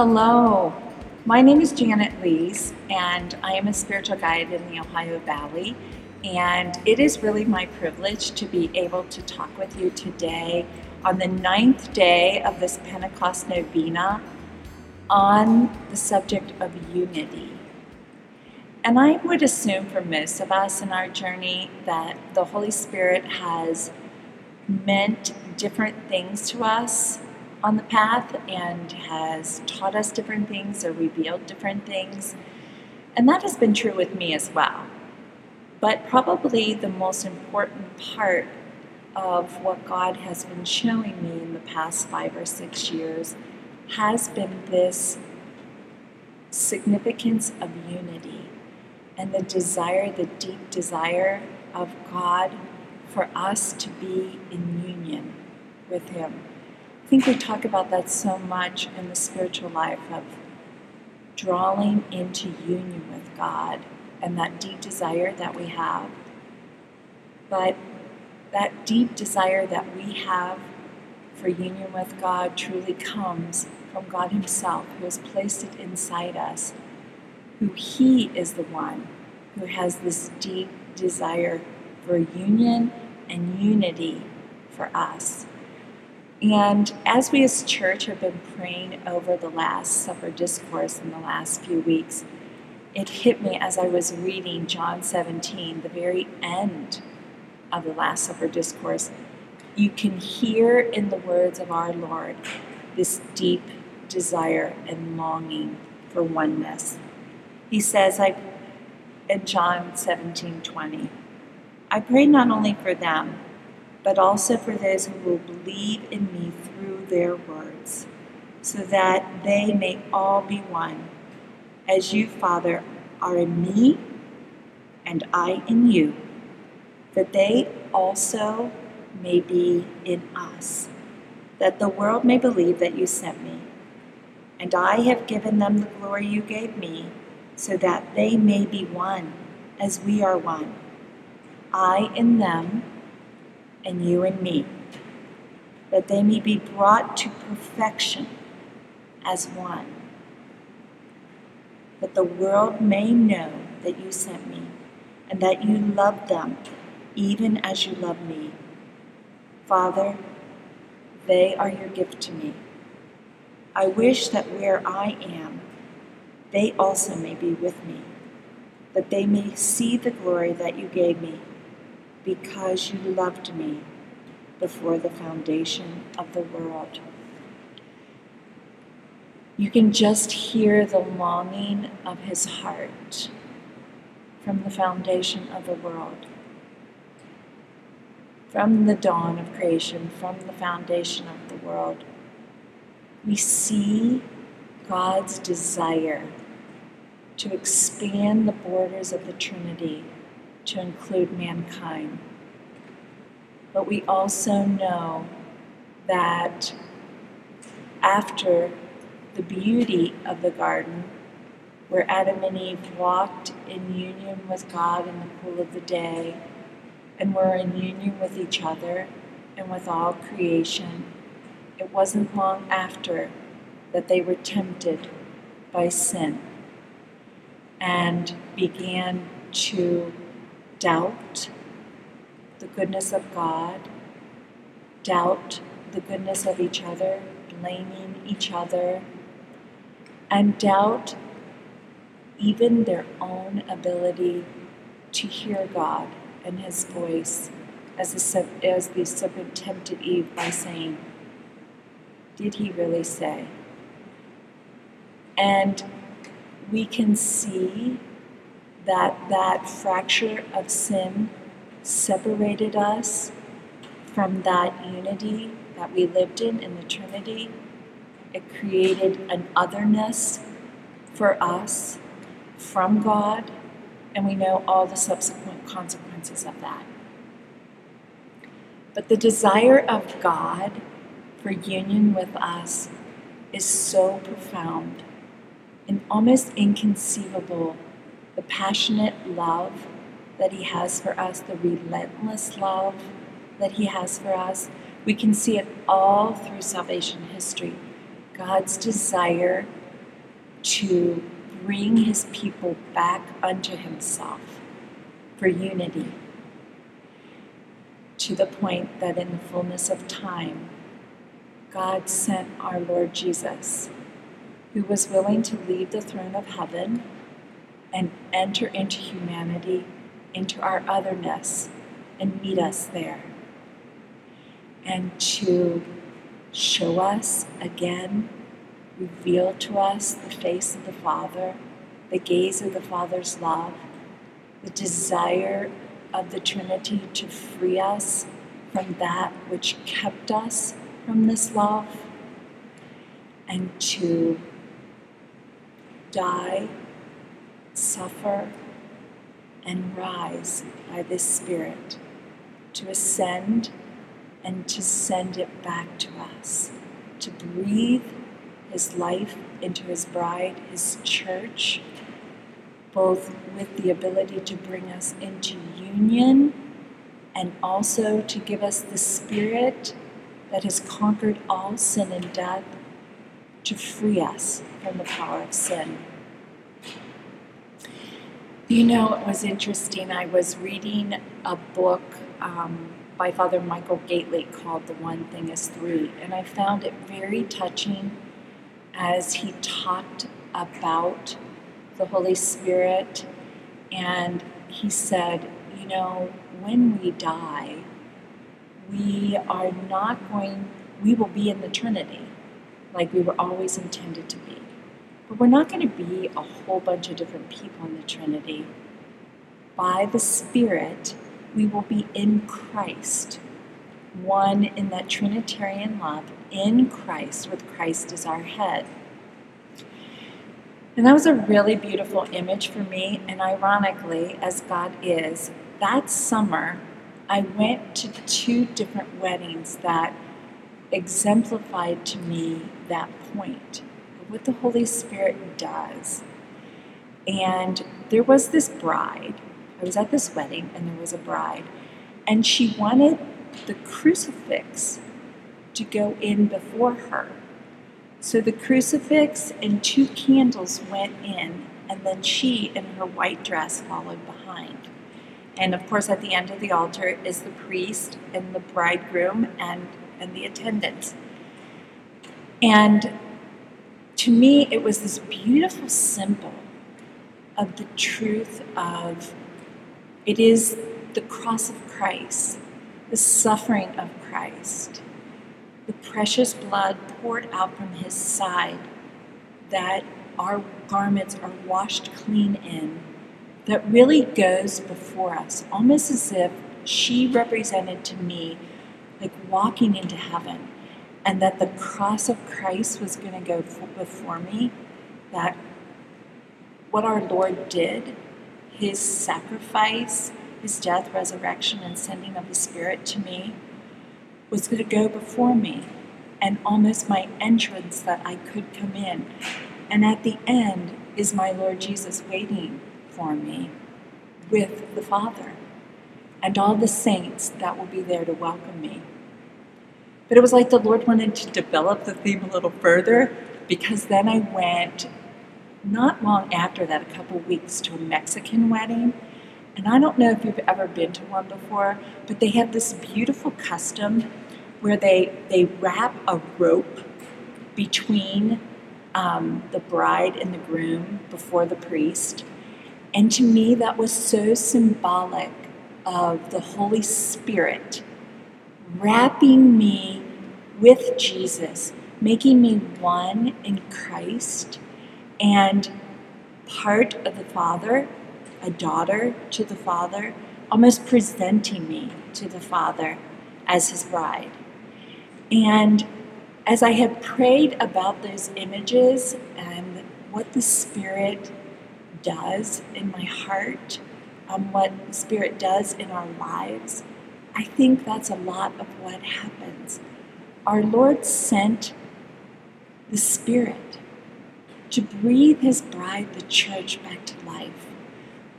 Hello, my name is Janet Lees, and I am a spiritual guide in the Ohio Valley. And it is really my privilege to be able to talk with you today on the ninth day of this Pentecost Novena on the subject of unity. And I would assume for most of us in our journey that the Holy Spirit has meant different things to us on the path and has taught us different things or revealed different things. And that has been true with me as well. But probably the most important part of what God has been showing me in the past five or six years has been this significance of unity and the desire, the deep desire of God for us to be in union with Him. I think we talk about that so much in the spiritual life of drawing into union with God and that deep desire that we have. But that deep desire that we have for union with God truly comes from God Himself, who has placed it inside us, who He is the one who has this deep desire for union and unity for us. And as we as church have been praying over the Last Supper discourse in the last few weeks, it hit me as I was reading John 17, the very end of the Last Supper discourse. You can hear in the words of our Lord this deep desire and longing for oneness. He says, I in John 17 20, I pray not only for them, but also for those who will believe in me through their words, so that they may all be one, as you, Father, are in me and I in you, that they also may be in us, that the world may believe that you sent me. And I have given them the glory you gave me, so that they may be one, as we are one. I in them, and you and me, that they may be brought to perfection as one, that the world may know that you sent me, and that you love them even as you love me. Father, they are your gift to me. I wish that where I am, they also may be with me, that they may see the glory that you gave me, because you loved me before the foundation of the world. You can just hear the longing of his heart from the foundation of the world, from the dawn of creation, from the foundation of the world we see God's desire to expand the borders of the Trinity to include mankind. But we also know that after the beauty of the garden, where Adam and Eve walked in union with God in the cool of the day, and were in union with each other and with all creation, it wasn't long after that they were tempted by sin and began to doubt the goodness of God, doubt the goodness of each other, blaming each other, and doubt even their own ability to hear God and His voice as the, as the serpent tempted Eve by saying, did he really say? And we can see that that fracture of sin separated us from that unity that we lived in in the Trinity. It created an otherness for us from God, and we know all the subsequent consequences of that. But the desire of God for union with us is so profound and almost inconceivable. The passionate love that He has for us, the relentless love that He has for us, we can see it all through salvation history. God's desire to bring his people back unto himself for unity to the point that in the fullness of time, God sent our Lord Jesus, who was willing to leave the throne of heaven and enter into humanity, into our otherness, and meet us there. And to show us again, reveal to us the face of the Father, the gaze of the Father's love, the desire of the Trinity to free us from that which kept us from this love and to die, suffer, and rise by this Spirit, to ascend and to send it back to us, to breathe His life into His bride, His church both with the ability to bring us into union and also to give us the spirit that has conquered all sin and death to free us from the power of sin. You know, it was interesting. I was reading a book um, by Father Michael Gaitley called The One Thing is Three, and I found it very touching as he talked about the Holy Spirit, and he said, You know, when we die, we are not going, we will be in the Trinity like we were always intended to be. But we're not going to be a whole bunch of different people in the Trinity. By the Spirit, we will be in Christ, one in that Trinitarian love, in Christ, with Christ as our head. And that was a really beautiful image for me. And ironically, as God is, that summer I went to two different weddings that exemplified to me that point what the Holy Spirit does. And there was this bride. I was at this wedding, and there was a bride, and she wanted the crucifix to go in before her. So the crucifix and two candles went in, and then she, in her white dress, followed behind. And of course, at the end of the altar is the priest and the bridegroom and, and the attendants. And to me, it was this beautiful symbol of the truth of it is the cross of Christ, the suffering of Christ the precious blood poured out from his side, that our garments are washed clean in, that really goes before us, almost as if she represented to me like walking into heaven, and that the cross of Christ was going to go before me, that what our Lord did, his sacrifice, his death, resurrection, and sending of the Spirit to me, was going to go before me and almost my entrance that I could come in. And at the end is my Lord Jesus waiting for me with the Father and all the saints that will be there to welcome me. But it was like the Lord wanted to develop the theme a little further because then I went not long after that, a couple weeks, to a Mexican wedding and I don't know if you've ever been to one before, but they have this beautiful custom where they, they wrap a rope between um, the bride and the groom before the priest. And to me, that was so symbolic of the Holy Spirit wrapping me with Jesus, making me one in Christ and part of the Father a daughter to the Father, almost presenting me to the Father as his bride. And as I had prayed about those images and what the Spirit does in my heart, um, what the Spirit does in our lives, I think that's a lot of what happens. Our Lord sent the Spirit to breathe His bride, the church, back to life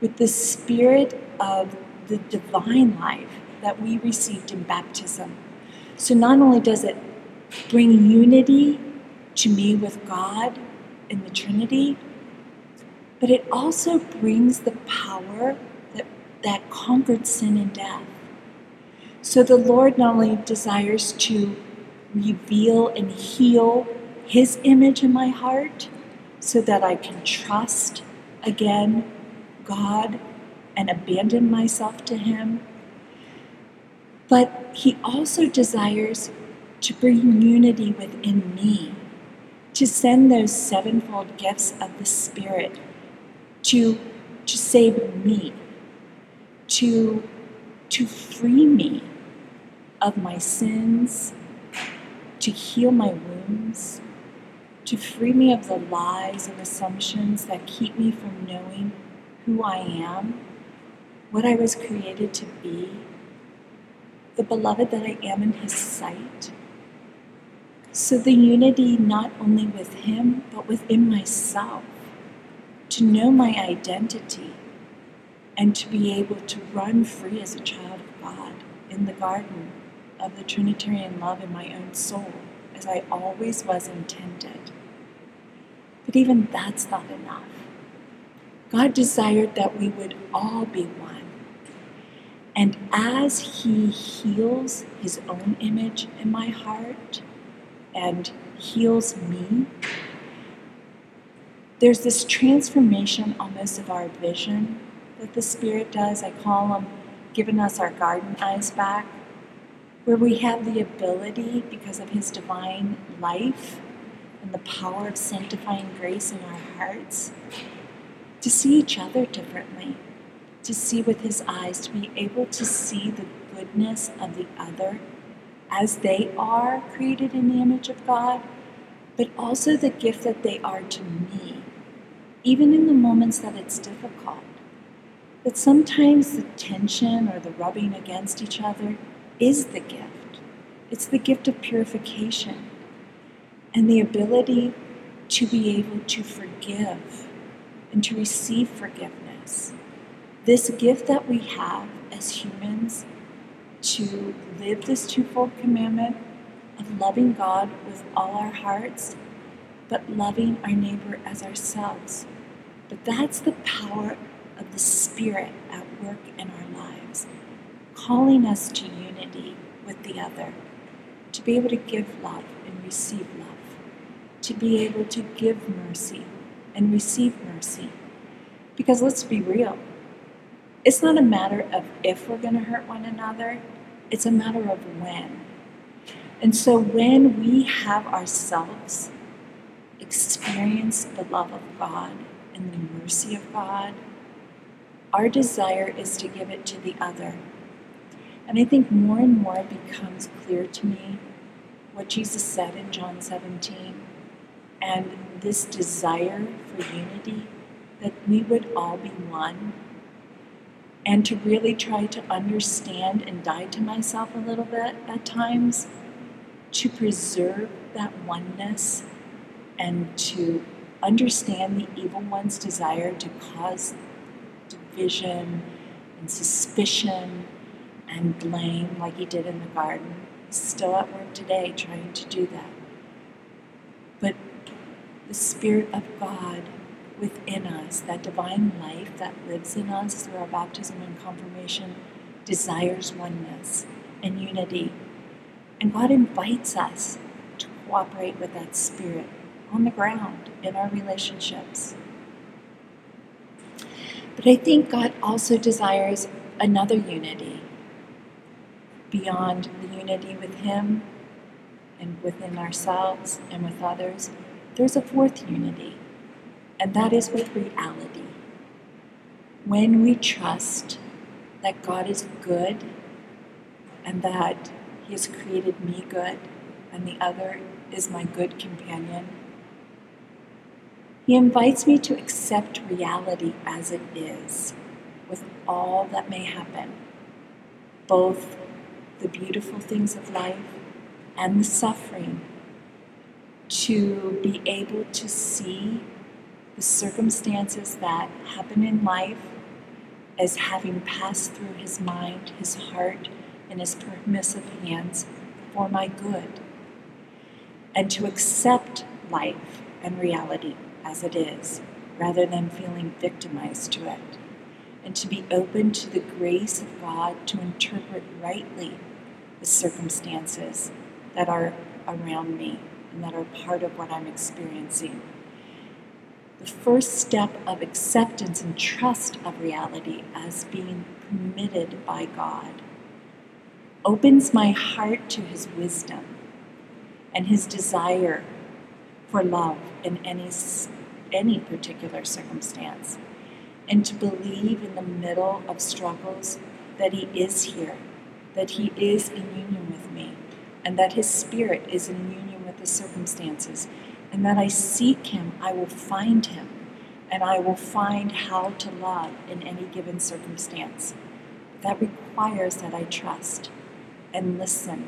with the spirit of the divine life that we received in baptism. So not only does it bring unity to me with God, in the Trinity, but it also brings the power that, that conquered sin and death. So the Lord not only desires to reveal and heal His image in my heart so that I can trust again God and abandon myself to Him, but He also desires to bring unity within me, to send those sevenfold gifts of the Spirit to, to save me, to, to free me of my sins, to heal my wounds, to free me of the lies and assumptions that keep me from knowing who I am, what I was created to be, the beloved that I am in His sight. So the unity not only with Him, but within myself, to know my identity and to be able to run free as a child of God in the garden of the Trinitarian love in my own soul, as I always was intended. But even that's not enough. God desired that we would all be one. And as He heals His own image in my heart and heals me, there's this transformation almost of our vision that the Spirit does. I call them giving us our garden eyes back where we have the ability, because of His divine life and the power of sanctifying grace in our hearts, to see each other differently, to see with His eyes, to be able to see the goodness of the other as they are created in the image of God, but also the gift that they are to me, even in the moments that it's difficult. That sometimes the tension or the rubbing against each other is the gift. It's the gift of purification and the ability to be able to forgive and to receive forgiveness. This gift that we have as humans to live this twofold commandment of loving God with all our hearts, but loving our neighbor as ourselves. But that's the power of the Spirit at work in our calling us to unity with the other, to be able to give love and receive love, to be able to give mercy and receive mercy. Because let's be real, it's not a matter of if we're going to hurt one another, it's a matter of when. And so when we have ourselves experience the love of God and the mercy of God, our desire is to give it to the other and I think more and more it becomes clear to me what Jesus said in John 17 and this desire for unity, that we would all be one, and to really try to understand and die to myself a little bit at times to preserve that oneness and to understand the evil one's desire to cause division and suspicion and blame like he did in the garden. Still at work today trying to do that. But the Spirit of God within us, that divine life that lives in us through our baptism and confirmation, desires oneness and unity. And God invites us to cooperate with that Spirit on the ground in our relationships. But I think God also desires another unity beyond the unity with Him and within ourselves and with others, there's a fourth unity, and that is with reality. When we trust that God is good and that He has created me good and the other is my good companion, He invites me to accept reality as it is, with all that may happen, both the beautiful things of life and the suffering, to be able to see the circumstances that happen in life as having passed through his mind, his heart, and his permissive hands for my good, and to accept life and reality as it is, rather than feeling victimized to it, and to be open to the grace of God to interpret rightly the circumstances that are around me and that are part of what I'm experiencing. The first step of acceptance and trust of reality as being permitted by God opens my heart to His wisdom and His desire for love in any, any particular circumstance, and to believe in the middle of struggles that He is here, that He is in union with me, and that His Spirit is in union with the circumstances, and that I seek Him, I will find Him, and I will find how to love in any given circumstance. That requires that I trust and listen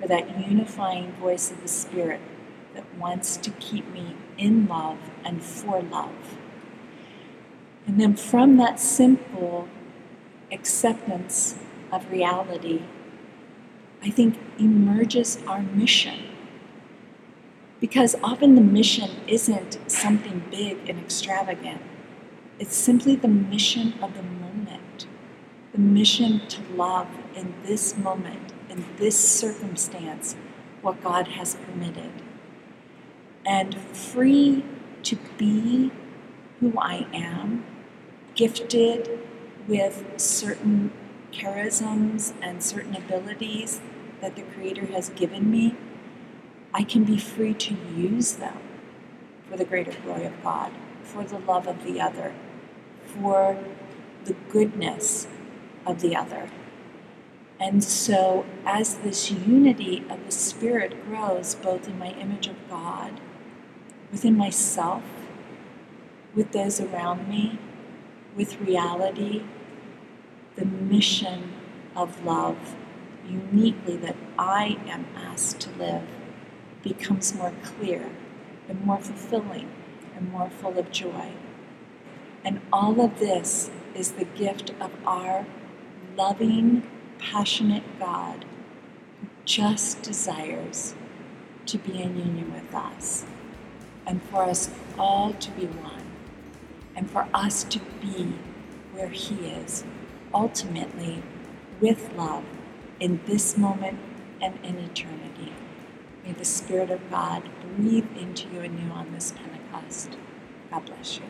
for that unifying voice of the Spirit that wants to keep me in love and for love. And then from that simple acceptance of reality, I think emerges our mission. Because often the mission isn't something big and extravagant, it's simply the mission of the moment, the mission to love in this moment, in this circumstance, what God has permitted. And free to be who I am, gifted with certain charisms and certain abilities that the Creator has given me, I can be free to use them for the greater glory of God, for the love of the other, for the goodness of the other. And so, as this unity of the Spirit grows, both in my image of God within myself, with those around me, with reality, mission of love uniquely that I am asked to live becomes more clear and more fulfilling and more full of joy. And all of this is the gift of our loving, passionate God who just desires to be in union with us and for us all to be one, and for us to be where He is, ultimately with love in this moment and in eternity. May the Spirit of God breathe into you anew on this Pentecost. God bless you.